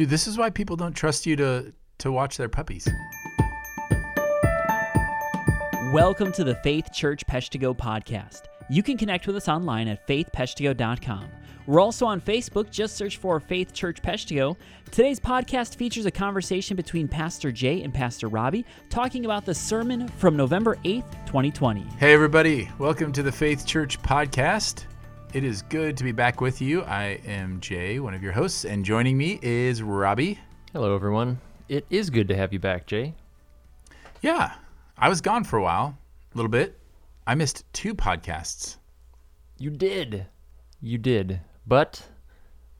Dude, this is why people don't trust you to to watch their puppies. Welcome to the Faith Church Peshtigo podcast. You can connect with us online at faithpeshtigo.com. We're also on Facebook. Just search for Faith Church Peshtigo. Today's podcast features a conversation between Pastor Jay and Pastor Robbie talking about the sermon from November 8th, 2020. Hey, everybody. Welcome to the Faith Church podcast. It is good to be back with you. I am Jay, one of your hosts, and joining me is Robbie. Hello, everyone. It is good to have you back, Jay. Yeah, I was gone for a while, a little bit. I missed two podcasts. You did. You did. But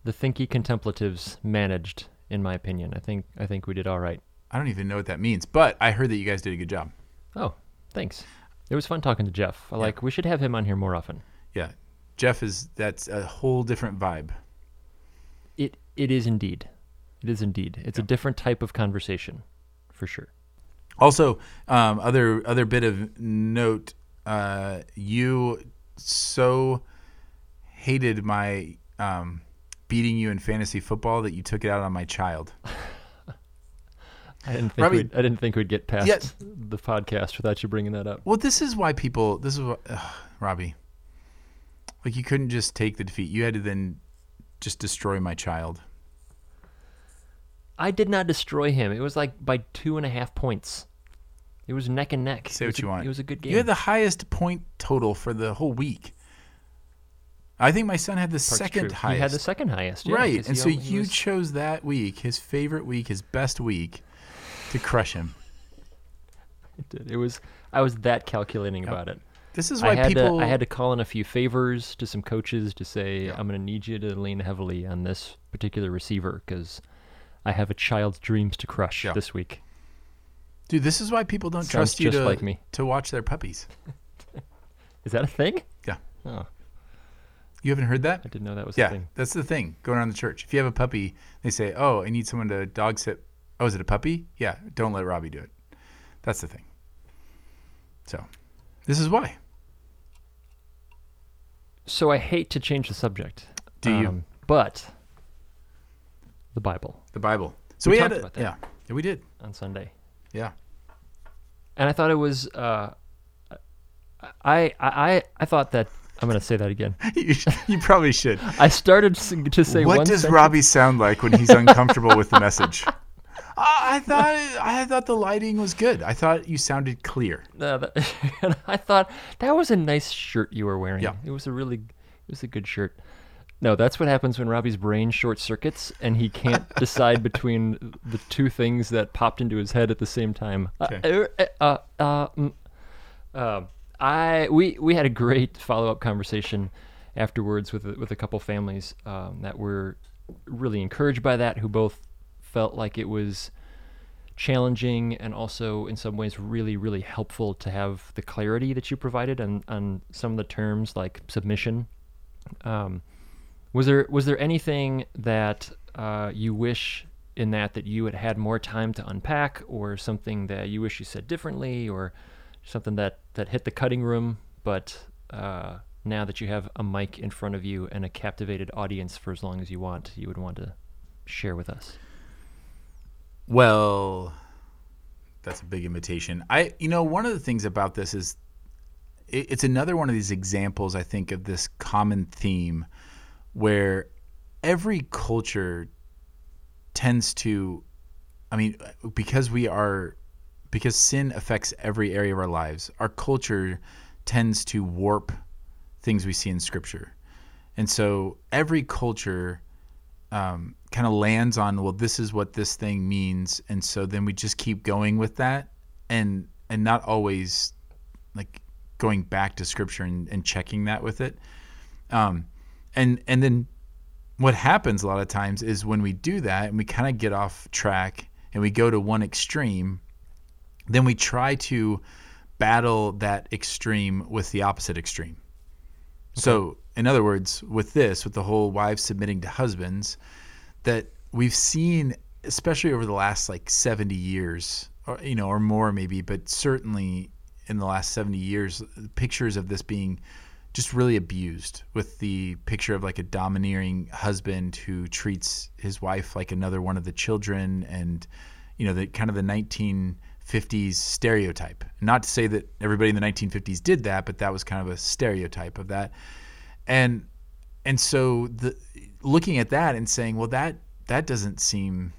the Thinky Contemplatives managed, in my opinion. I think I think we did all right. I don't even know what that means, but I heard that you guys did a good job. Oh, thanks. It was fun talking to Jeff. I like we should have him on here more often. Yeah, Jeff is that's a whole different vibe. It it is indeed. It is indeed. It's a different type of conversation, for sure. Also, um, other other bit of note, uh, you so hated my um, beating you in fantasy football that you took it out on my child. I didn't think Robbie- we'd, I didn't think we'd get past the podcast without you bringing that up. Well, this is why people. This is what ugh, Robbie. Like you couldn't just take the defeat. You had to then just destroy my child. I did not destroy him. It was like by two and a half points. It was neck and neck. Say what you a, want. It was a good game. You had the highest point total for the whole week. I think my son had the Part's second true. highest. He had the second highest. yeah, right, and so only- you was- chose that week, his favorite week, his best week, to crush him. It did. It was I was that calculating Yep. about it. This is I why had people. to I had to call in a few favors to some coaches to say I'm going to need you to lean heavily on this particular receiver because I have a child's dreams to crush Yeah. this week. Dude, this is why people don't Sounds trust you to like me. to watch their puppies. Is that a thing? Yeah. Oh, You haven't heard that? I didn't know that was Yeah, a thing. that's the thing. Going around the church, if you have a puppy, they say, "Oh, I need someone to dog sit." Oh, is it a puppy? Yeah, don't let Robbie do it. That's the thing. So, this is why. So I hate to change the subject. Do you? um, But the Bible The Bible. So We we, had talked a, about that. yeah, yeah, we did. on Sunday. Yeah, and I thought it was. Uh, I, I I thought that I'm going to say that again. you, you probably should. I started to say what does sentence- Robbie sound like when he's uncomfortable with the message? I thought I thought the lighting was good. I thought you sounded clear. Uh, that, and I thought that was a nice shirt you were wearing. Yeah. It was a really, it was a good shirt. No, that's what happens when Robbie's brain short circuits and he can't decide between the two things that popped into his head at the same time. Uh, Okay. Uh, uh, uh, mm. Um, I we we had a great follow up conversation afterwards with a- with a couple families um, that were really encouraged by that, who both felt like it was challenging and also in some ways really really helpful to have the clarity that you provided on on some of the terms like submission. Um, was there was there anything that uh, you wish in that that you had had more time to unpack or something that you wish you said differently or something that that hit the cutting room but uh, now that you have a mic in front of you and a captivated audience for as long as you want you would want to share with us Well, that's a big invitation. I, you know, one of the things about this is it, it's another one of these examples, I think, of this common theme where every culture tends to, I mean, because we are, because sin affects every area of our lives, our culture tends to warp things we see in Scripture. And so every culture um, kind of lands on well this is what this thing means and so then we just keep going with that and and not always like going back to scripture and, and checking that with it. Um, and and then what happens a lot of times is when we do that and we kind of get off track and we go to one extreme then we try to battle that extreme with the opposite extreme so, in other words, with this, with the whole wives submitting to husbands, that we've seen, especially over the last like 70 years, or you know, or more maybe, but certainly in the last 70 years, pictures of this being just really abused with the picture of like a domineering husband who treats his wife like another one of the children and you know the kind of the 1950s stereotype not to say that everybody in the 1950s did that but that was kind of a stereotype of that and and so the looking at that and saying well that that doesn't seem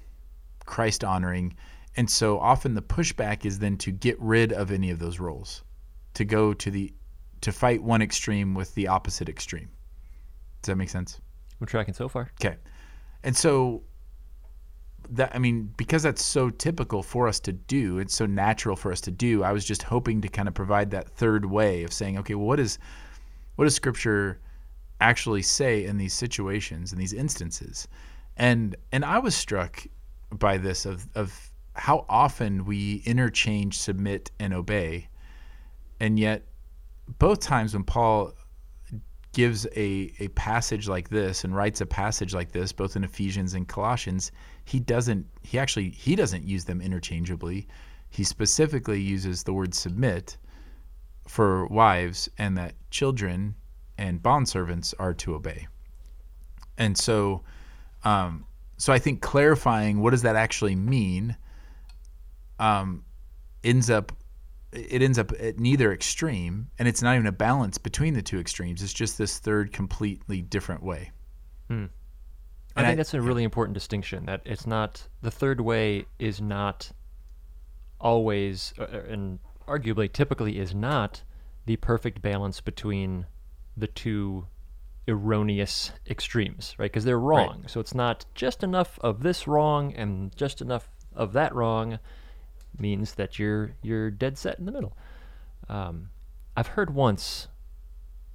christ honoring and so often the pushback is then to get rid of any of those roles to go to the to fight one extreme with the opposite extreme. Does that make sense? We're tracking so far. Okay. And so that I mean, because that's so typical for us to do, it's so natural for us to do, I was just hoping to kind of provide that third way of saying, okay, well, what is what does scripture actually say in these situations, in these instances? And and I was struck by this of of how often we interchange submit and obey. And yet both times when Paul gives a, a passage like this and writes a passage like this, both in Ephesians and Colossians, he doesn't he actually he doesn't use them interchangeably. He specifically uses the word submit for wives and that children and bondservants are to obey. And so um, so I think clarifying what does that actually mean um, ends up it ends up at neither extreme, and it's not even a balance between the two extremes. It's just this third, completely different way. Hmm. I think I, that's a really important distinction. That it's not the third way is not always, uh, uh, and arguably, typically, is not the perfect balance between the two erroneous extremes, right? Because they're wrong. Right. So it's not just enough of this wrong and just enough of that wrong means that you're you're dead set in the middle. Um, I've heard once,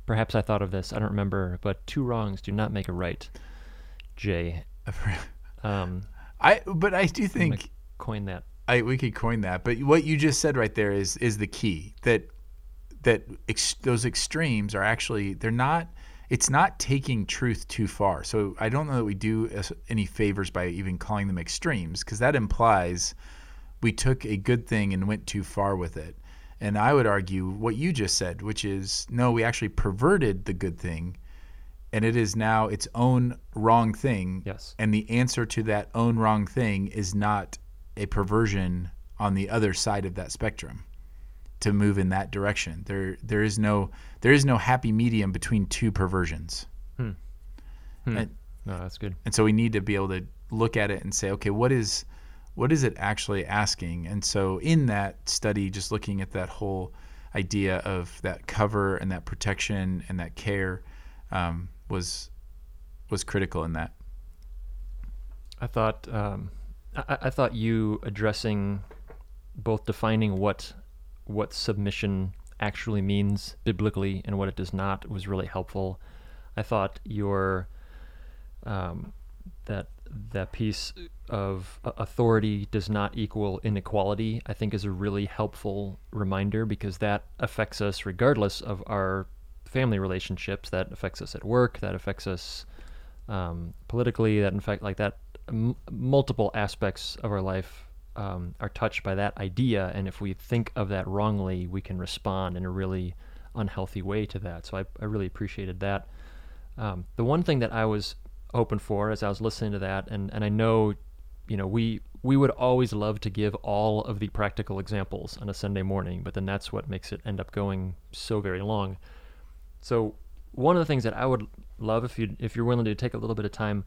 perhaps I thought of this, I don't remember, but two wrongs do not make a right. Jay. um, I but I do think coin that. I we could coin that, but what you just said right there is is the key that that ex, those extremes are actually they're not it's not taking truth too far. So I don't know that we do any favors by even calling them extremes because that implies we took a good thing and went too far with it. And I would argue what you just said, which is no, we actually perverted the good thing and it is now its own wrong thing. Yes. And the answer to that own wrong thing is not a perversion on the other side of that spectrum to move in that direction. There there is no there is no happy medium between two perversions. Hmm. Hmm. And, no, that's good. And so we need to be able to look at it and say, okay, what is what is it actually asking? And so in that study, just looking at that whole idea of that cover and that protection and that care um, was was critical in that. I thought um, I, I, thought you addressing both defining what what submission actually means biblically and what it does not was really helpful. I thought your um, that that piece of authority does not equal inequality, I think is a really helpful reminder because that affects us regardless of our family relationships. That affects us at work. That affects us um, politically. That in fact, like that, m- multiple aspects of our life um, are touched by that idea. And if we think of that wrongly, we can respond in a really unhealthy way to that. So I, I really appreciated that. Um, the one thing that I was hoping for as I was listening to that, and and I know, you know, we we would always love to give all of the practical examples on a Sunday morning, but then that's what makes it end up going so very long. So one of the things that I would love if you if you're willing to take a little bit of time.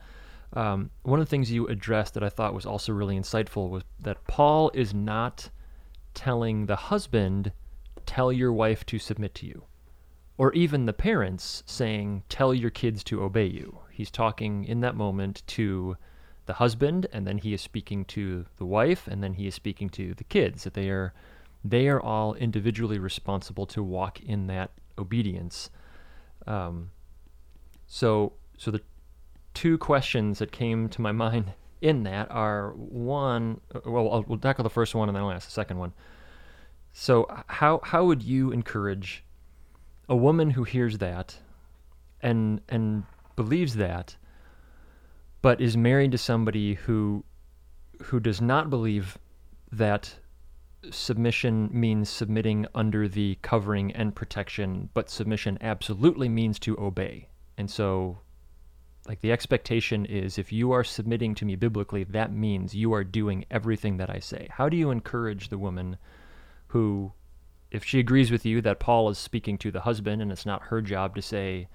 Um, one of the things you addressed that I thought was also really insightful was that Paul is not telling the husband, tell your wife to submit to you, or even the parents saying, tell your kids to obey you. He's talking in that moment to the husband, and then he is speaking to the wife, and then he is speaking to the kids. That they are they are all individually responsible to walk in that obedience. Um, so so the two questions that came to my mind in that are one. Well, I'll, we'll tackle the first one, and then I'll ask the second one. So how how would you encourage a woman who hears that and and believes that, but is married to somebody who who does not believe that submission means submitting under the covering and protection, but submission absolutely means to obey. And so, like, the expectation is if you are submitting to me biblically, that means you are doing everything that I say. How do you encourage the woman who, if she agrees with you that Paul is speaking to the husband and it's not her job to say,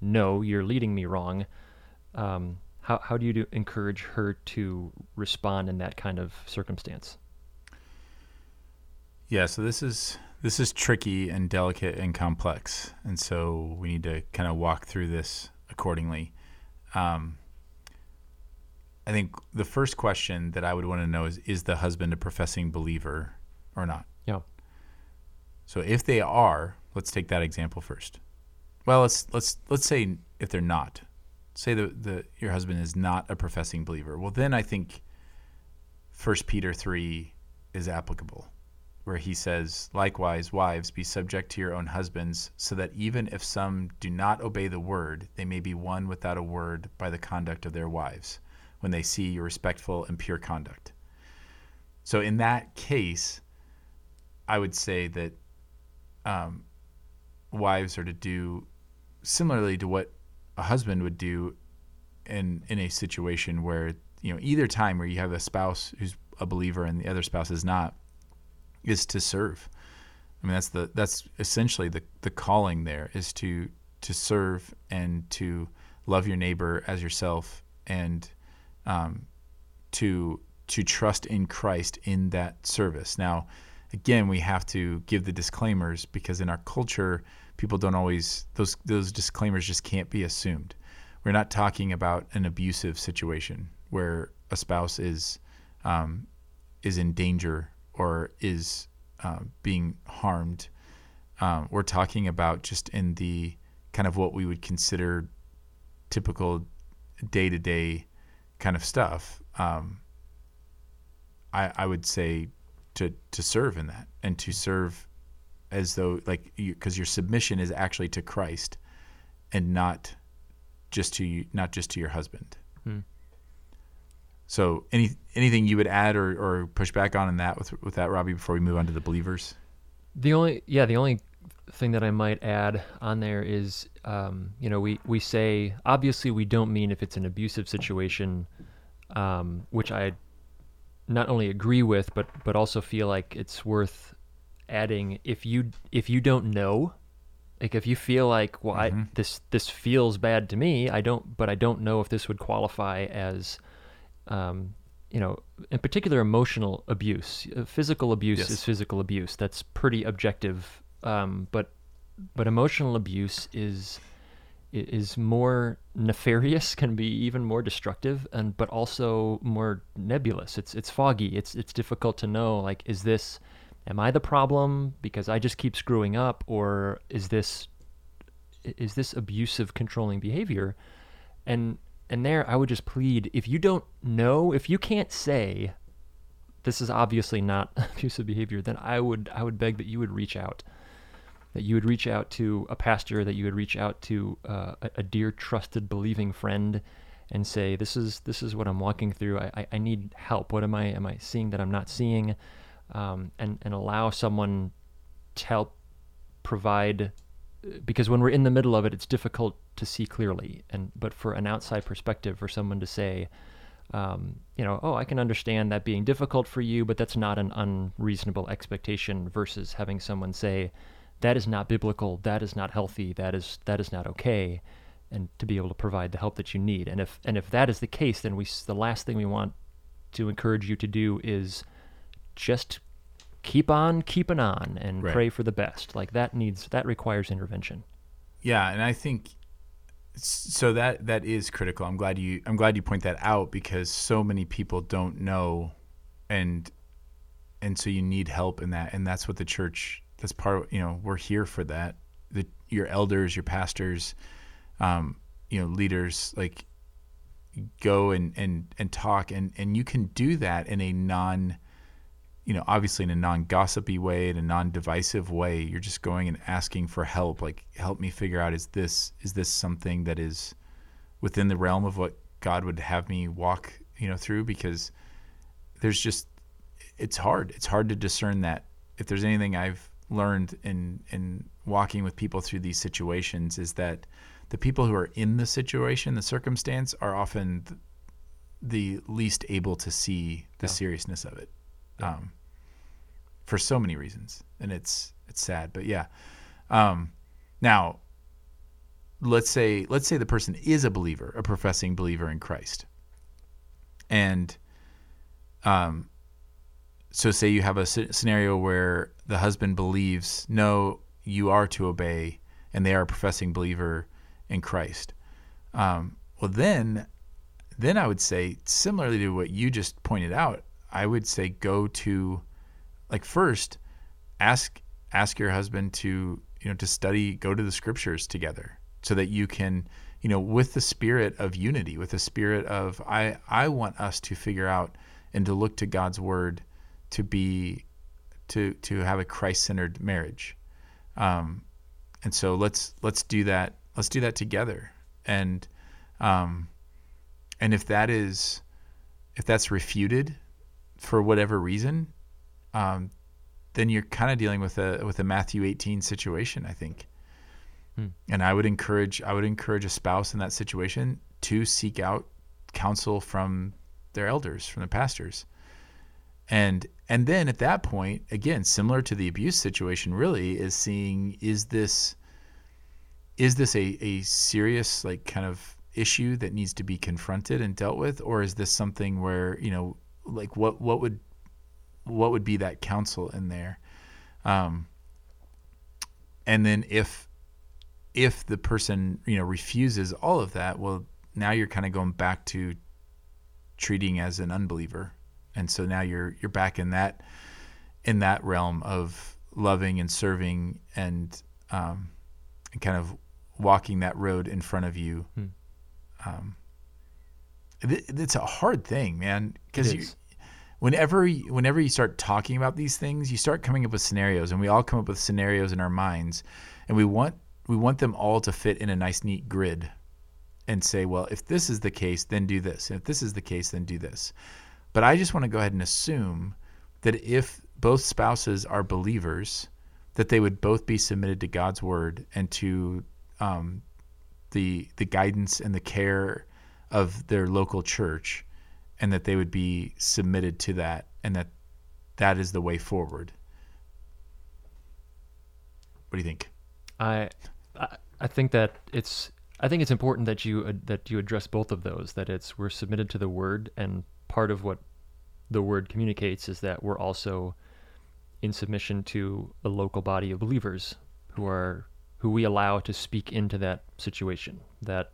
no, you're leading me wrong? Um, how, how do you do, encourage her to respond in that kind of circumstance? Yeah, so this is this is tricky and delicate and complex, and so we need to kind of walk through this accordingly. Um, I think the first question that I would want to know is: Is the husband a professing believer or not? Yeah. So if they are, let's take that example first. Well, let's let's let's say if they're not, say that the your husband is not a professing believer. Well, then I think First Peter three is applicable where he says, Likewise, wives, be subject to your own husbands, so that even if some do not obey the word, they may be won without a word by the conduct of their wives, when they see your respectful and pure conduct. So, in that case, I would say that um, wives are to do similarly to what a husband would do in in a situation where you know either time where you have a spouse who's a believer and the other spouse is not is to serve. I mean, that's the that's essentially the the calling there is to to serve and to love your neighbor as yourself and um, to to trust in Christ in that service. Now, again, we have to give the disclaimers because in our culture, people don't always those those disclaimers just can't be assumed. We're not talking about an abusive situation where a spouse is um, is in danger or is uh, being harmed. Um, we're talking about just in the kind of what we would consider typical day to day kind of stuff. Um, I, I would say to to serve in that and to serve as though like because you, your submission is actually to Christ and not just to you, not just to your husband. Hmm. So, any anything you would add or, or push back on in that with with that, Robbie, before we move on to the believers? The only yeah, the only thing that I might add on there is, um, you know, we we say obviously we don't mean if it's an abusive situation, um, which I not only agree with, but but also feel like it's worth adding if you if you don't know like if you feel like well mm-hmm. I, this this feels bad to me i don't but i don't know if this would qualify as um, you know, in particular, emotional abuse. Uh, physical abuse yes. is physical abuse. That's pretty objective. Um, but but emotional abuse is is more nefarious, can be even more destructive, and but also more nebulous. It's it's foggy. It's it's difficult to know. Like, is this? Am I the problem because I just keep screwing up, or is this is this abusive, controlling behavior? And and there, I would just plead if you don't know, if you can't say this is obviously not abusive behavior, then I would I would beg that you would reach out, that you would reach out to a pastor, that you would reach out to uh, a, dear, trusted, believing friend, and say this is this is what I'm walking through. I, I, I need help. What am I am I seeing that I'm not seeing, um, and and allow someone to help provide because when we're in the middle of it, it's difficult to see clearly. And but for an outside perspective, for someone to say, um, you know, oh, I can understand that being difficult for you, but that's not an unreasonable expectation. Versus having someone say, that is not biblical, that is not healthy, that is that is not okay, and to be able to provide the help that you need. And if and if that is the case, then we the last thing we want to encourage you to do is just keep on keeping on and right. pray for the best. Like that needs that requires intervention. Yeah, and I think so that that is critical. I'm glad you I'm glad you point that out because so many people don't know and and so you need help in that and that's what the church that's part of, you know, we're here for that. The your elders, your pastors, um, you know, leaders like go and and and talk and and you can do that in a non you know, obviously in a non-gossipy way, in a non-divisive way. You're just going and asking for help, like help me figure out is this is this something that is within the realm of what God would have me walk, you know, through because there's just it's hard. It's hard to discern that. If there's anything I've learned in in walking with people through these situations is that the people who are in the situation, the circumstance, are often th- the least able to see the Yeah. seriousness of it, Yeah. um, for so many reasons, and it's it's sad. But yeah, um, now let's say let's say the person is a believer, a professing believer in Christ, and um, so say you have a scenario where the husband believes no you are to obey and they are a professing believer in christ. Um, well then then i would say similarly to what you just pointed out i would say go to like first ask ask your husband to you know to study go to the scriptures together so that you can you know with the spirit of unity with the spirit of i i want us to figure out and to look to god's word to be to to have a christ-centered marriage. Um and so let's let's do that let's do that together. And um and if that is if that's refuted for whatever reason um then you're kind of dealing with a with a Matthew 18 situation I think. Hmm. and I would encourage I would encourage a spouse in that situation to seek out counsel from their elders from the pastors and and then at that point again similar to the abuse situation really is seeing is this is this a, a serious like kind of issue that needs to be confronted and dealt with? Or is this something where you know like what what would what would be that counsel in there? Um and then if if the person you know refuses all of that well now you're kind of going back to treating as an unbeliever and so now you're you're back in that in that realm of loving and serving and um, and kind of walking that road in front of you. Hmm. Um, it, it's a hard thing, man, because you, whenever you, whenever you start talking about these things, you start coming up with scenarios, and we all come up with scenarios in our minds, and we want we want them all to fit in a nice, neat grid, and say, well, if this is the case, then do this. And if this is the case, then do this. But I just want to go ahead and assume that if both spouses are believers, that they would both be submitted to God's word and to um, the the guidance and the care of their local church, and that they would be submitted to that, and that that is the way forward. What do you think? I, I I think that it's I think it's important that you uh, that you address both of those. That it's we're submitted to the word, and part of what the word communicates is that we're also in submission to a local body of believers who are who we allow to speak into that situation. That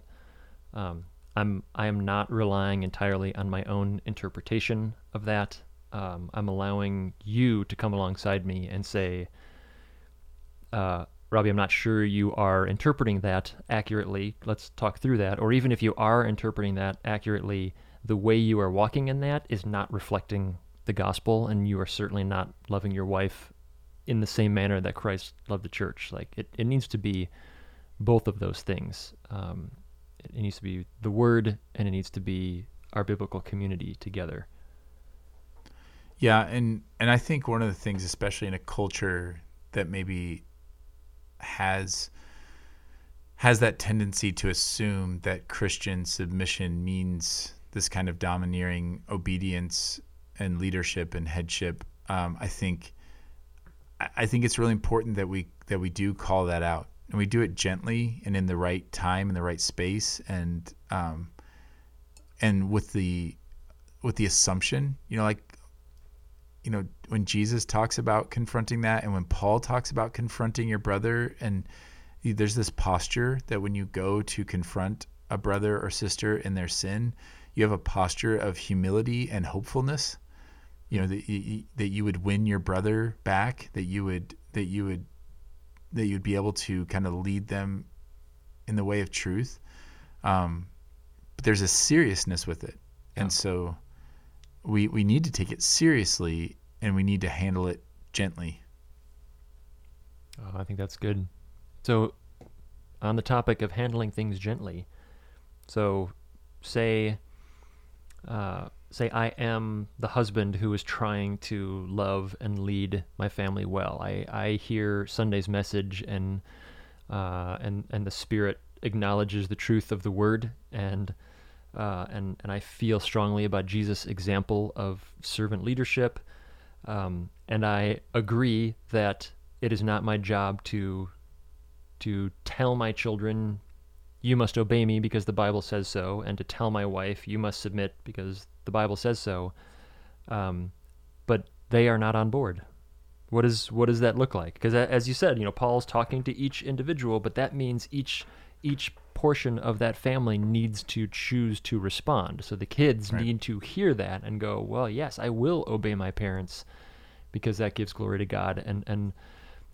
um, I'm I am not relying entirely on my own interpretation of that. Um, I'm allowing you to come alongside me and say, uh, Robbie, I'm not sure you are interpreting that accurately. Let's talk through that. Or even if you are interpreting that accurately, the way you are walking in that is not reflecting the gospel, and you are certainly not loving your wife in the same manner that Christ loved the church. Like it, it needs to be both of those things. Um, it, it needs to be the word, and it needs to be our biblical community together. Yeah, and and I think one of the things, especially in a culture that maybe has has that tendency to assume that Christian submission means this kind of domineering obedience and leadership and headship. Um, I think I- think it's really important that we that we do call that out and we do it gently and in the right time in the right space and um, and with the with the assumption, you know, like you know, when Jesus talks about confronting that and when Paul talks about confronting your brother and there's this posture that when you go to confront a brother or sister in their sin, you have a posture of humility and hopefulness. You know that you, that you would win your brother back, that you would that you would that you'd be able to kind of lead them in the way of truth. Um, but there's a seriousness with it, Yeah. and so we we need to take it seriously and we need to handle it gently. Oh, I think that's good. So, on the topic of handling things gently, so say, uh, say I am the husband who is trying to love and lead my family well. I, I hear Sunday's message and uh, and and the Spirit acknowledges the truth of the Word and uh, and and I feel strongly about Jesus' example of servant leadership. Um, and I agree that it is not my job to to tell my children you must obey me because the Bible says so, and to tell my wife you must submit because the Bible says so. Um, but they are not on board. What is what does that look like? Because as you said, you know, Paul's talking to each individual, but that means each each portion of that family needs to choose to respond. So the kids Right. need to hear that and go, "Well, yes, I will obey my parents because that gives glory to God." And and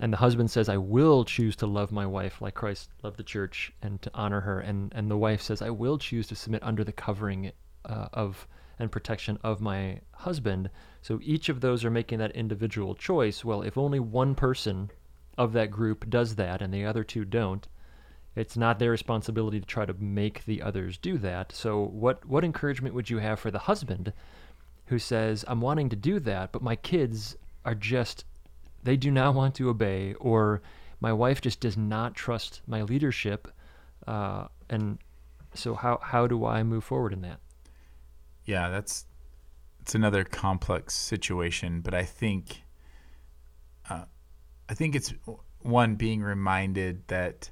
and the husband says, "I will choose to love my wife like Christ loved the church and to honor her." And and the wife says, "I will choose to submit under the covering uh, of and protection of my husband." So each of those are making that individual choice. Well, if only one person of that group does that and the other two don't, it's not their responsibility to try to make the others do that. So what what encouragement would you have for the husband who says, "I'm wanting to do that, but my kids are just they do not want to obey or my wife just does not trust my leadership." Uh, and so how how do I move forward in that? Yeah, that's it's another complex situation, but I think uh, I think it's one being reminded that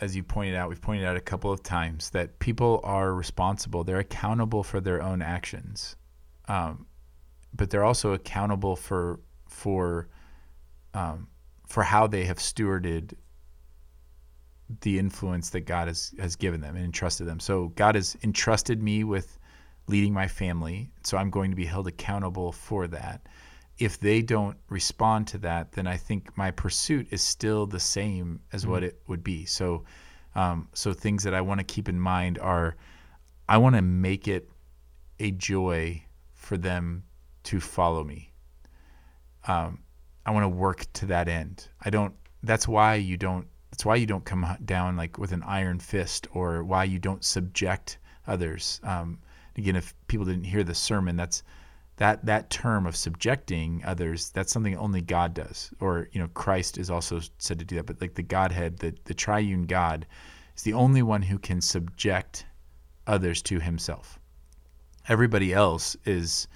as you pointed out, we've pointed out a couple of times that people are responsible. They're accountable for their own actions, um, but they're also accountable for for um, for how they have stewarded the influence that God has has given them and entrusted them. So God has entrusted me with leading my family, so I'm going to be held accountable for that. If they don't respond to that, then I think my pursuit is still the same as what it would be. So, um, so things that I want to keep in mind are, I want to make it a joy for them to follow me. Um, I want to work to that end. I don't. That's why you don't. That's why you don't come down like with an iron fist, or why you don't subject others. Um, again, if people didn't hear the sermon, that's that that term of subjecting others. That's something only God does, or you know, Christ is also said to do that. But like the Godhead, the the triune God, is the only one who can subject others to Himself. Everybody else is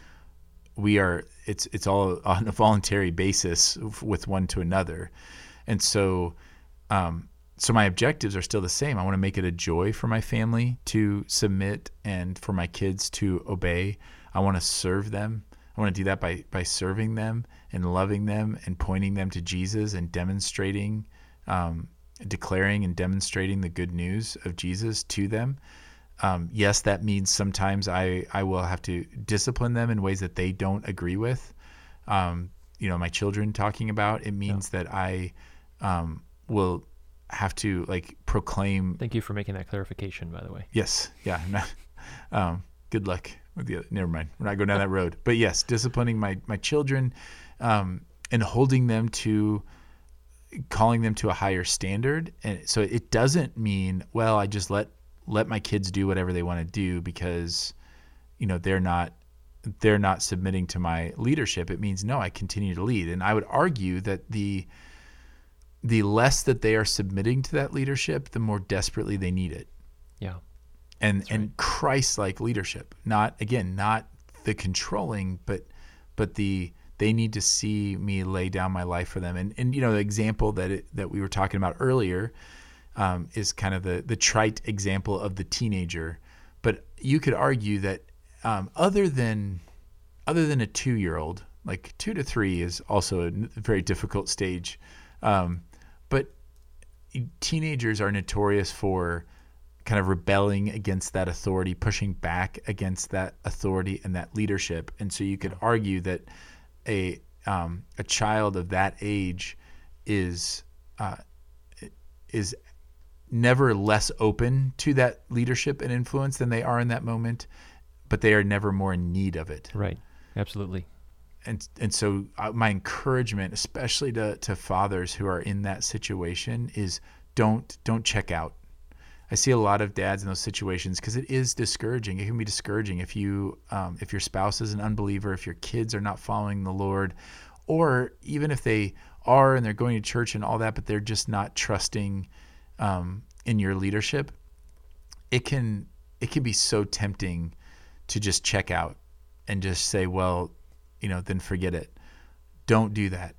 we are it's it's all on a voluntary basis with one to another. And so um, so my objectives are still the same. I want to make it a joy for my family to submit and for my kids to obey. I want to serve them. I want to do that by by serving them and loving them and pointing them to jesus and demonstrating um, declaring and demonstrating the good news of jesus to them um, yes, that means sometimes I, I will have to discipline them in ways that they don't agree with. Um, you know, my children talking about it means that I um, will have to like proclaim. Thank you for making that clarification, by the way. Yes, yeah. no, um, good luck with the. Never mind. We're not going down that road. But yes, disciplining my my children um, and holding them to calling them to a higher standard and so it doesn't mean well i just let let my kids do whatever they want to do because you know they're not they're not submitting to my leadership it means no i continue to lead. And i would argue that the the less that they are submitting to that leadership the more desperately they need it. Yeah. and and christ-like leadership not again not the controlling but but the they need to see me lay down my life for them. And and you know the example that it, that we were talking about earlier um, is kind of the the trite example of the teenager, but you could argue that um, other than other than a two year old, like two to three is also a very difficult stage, um, but teenagers are notorious for kind of rebelling against that authority, pushing back against that authority and that leadership, and so you could argue that a um, a child of that age is uh, is never less open to that leadership and influence than they are in that moment, but they are never more in need of it. Right. Absolutely. And and so uh, my encouragement, especially to to fathers who are in that situation, is don't don't check out. I see a lot of dads in those situations because it is discouraging. It can be discouraging if you um, if your spouse is an unbeliever, if your kids are not following the Lord, or even if they are and they're going to church and all that, but they're just not trusting um, in your leadership. It can it can be so tempting to just check out and just say, well, you know, then forget it. Don't do that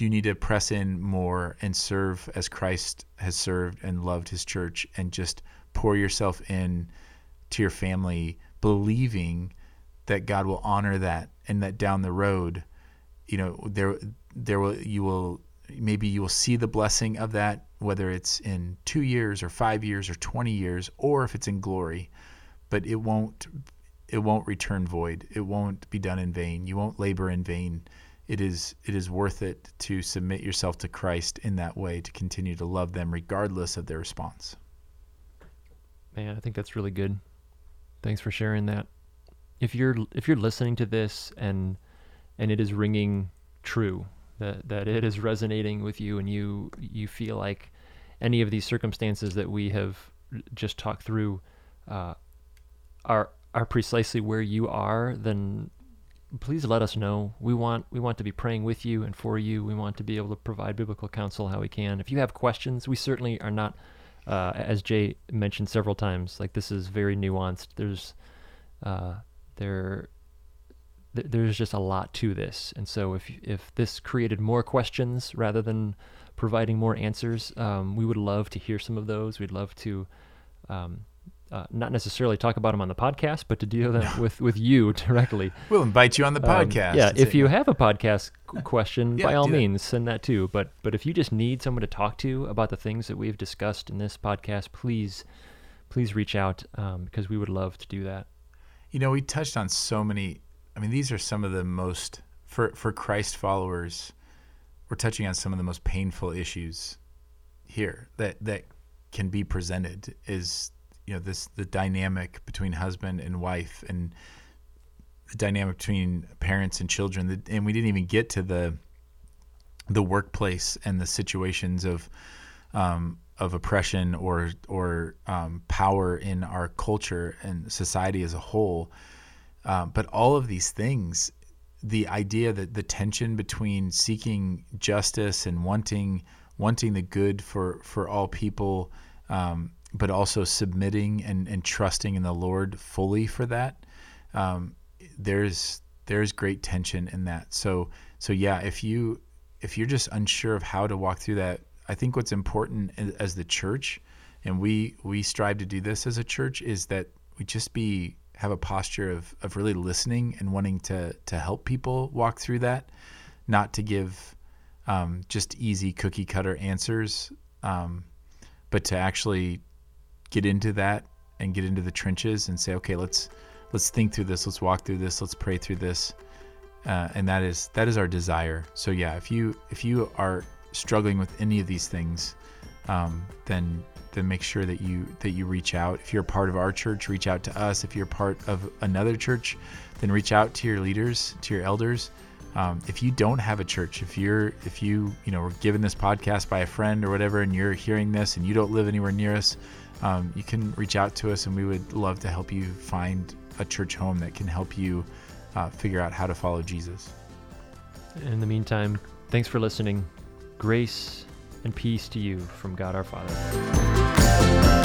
you need to press in more and serve as Christ has served and loved his church and just pour yourself in to your family believing that God will honor that and that down the road you know there there will you will maybe you will see the blessing of that whether it's in 2 years or 5 years or 20 years or if it's in glory but it won't it won't return void it won't be done in vain you won't labor in vain it is it is worth it to submit yourself to Christ in that way to continue to love them regardless of their response. Man, I think that's really good. Thanks for sharing that. If you're if you're listening to this and and it is ringing true that that it is resonating with you and you you feel like any of these circumstances that we have just talked through uh, are are precisely where you are, then please let us know. We want we want to be praying with you and for you. We want to be able to provide biblical counsel how we can. If you have questions, we certainly are not, uh, as Jay mentioned several times. Like this is very nuanced. There's uh, there th- there's just a lot to this, and so if if this created more questions rather than providing more answers, um, we would love to hear some of those. We'd love to. Um, uh, not necessarily talk about them on the podcast, but to deal with, with you directly. We'll invite you on the um, podcast. Um, yeah, if you have a podcast question, yeah, by all means, that. send that too. But but if you just need someone to talk to about the things that we've discussed in this podcast, please please reach out um, because we would love to do that. You know, we touched on so many. I mean, these are some of the most for for Christ followers. We're touching on some of the most painful issues here that that can be presented is you know this the dynamic between husband and wife and the dynamic between parents and children and we didn't even get to the the workplace and the situations of um, of oppression or or um, power in our culture and society as a whole. Uh, but all of these things, the idea that the tension between seeking justice and wanting wanting the good for for all people um, but also submitting and, and trusting in the Lord fully for that. Um, there's there's great tension in that. So so yeah, if you if you're just unsure of how to walk through that, I think what's important as the church, and we we strive to do this as a church, is that we just be have a posture of of really listening and wanting to to help people walk through that, not to give um, just easy cookie cutter answers, um, but to actually get into that and get into the trenches and say, okay, let's let's think through this, let's walk through this, let's pray through this, uh, and that is that is our desire. So yeah, if you if you are struggling with any of these things, um, then then make sure that you that you reach out. If you're a part of our church, reach out to us. If you're part of another church, then reach out to your leaders, to your elders. Um, if you don't have a church, if you're if you you know were given this podcast by a friend or whatever, and you're hearing this and you don't live anywhere near us, um, you can reach out to us and we would love to help you find a church home that can help you uh, figure out how to follow Jesus. In the meantime, thanks for listening. Grace and peace to you from God our Father.